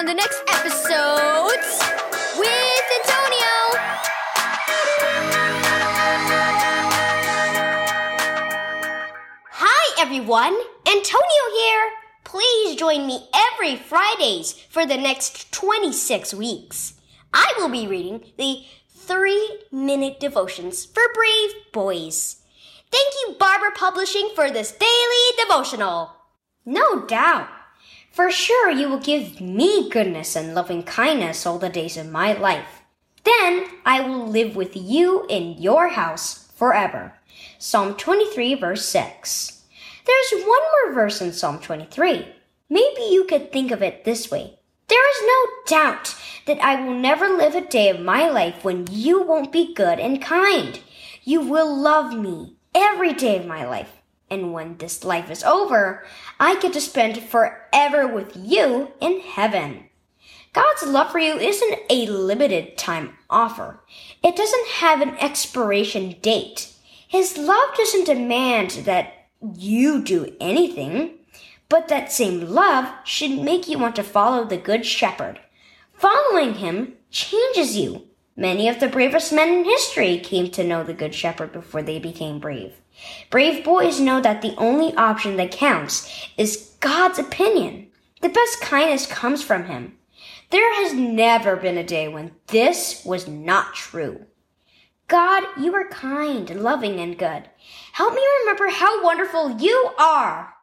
on the next episodes with Antonio. Hi, everyone. Antonio here. Please join me every Fridays for the next 26 weeks. I will be reading the three minute devotions for brave boys. Thank you, Barbour Publishing, for this daily devotional. No doubt. For sure, you will give me goodness and loving kindness all the days of my life. Then I will live with you in your house forever. Psalm 23, verse 6. There's one more verse in Psalm 23. Maybe you could think of it this way. There is no doubt that I will never live a day of my life when you won't be good and kind. You will love me every day of my life. And when this life is over, I get to spend forever with you in heaven. God's love for you isn't a limited time offer. It doesn't have an expiration date. His love doesn't demand that you do anything, but that same love should make you want to follow the Good Shepherd. Following him changes you. Many of the bravest men in history came to know the Good Shepherd before they became brave. Brave boys know that the only option that counts is God's opinion. The best kindness comes from Him. There has never been a day when this was not true. God, you are kind, loving, and good. Help me remember how wonderful you are.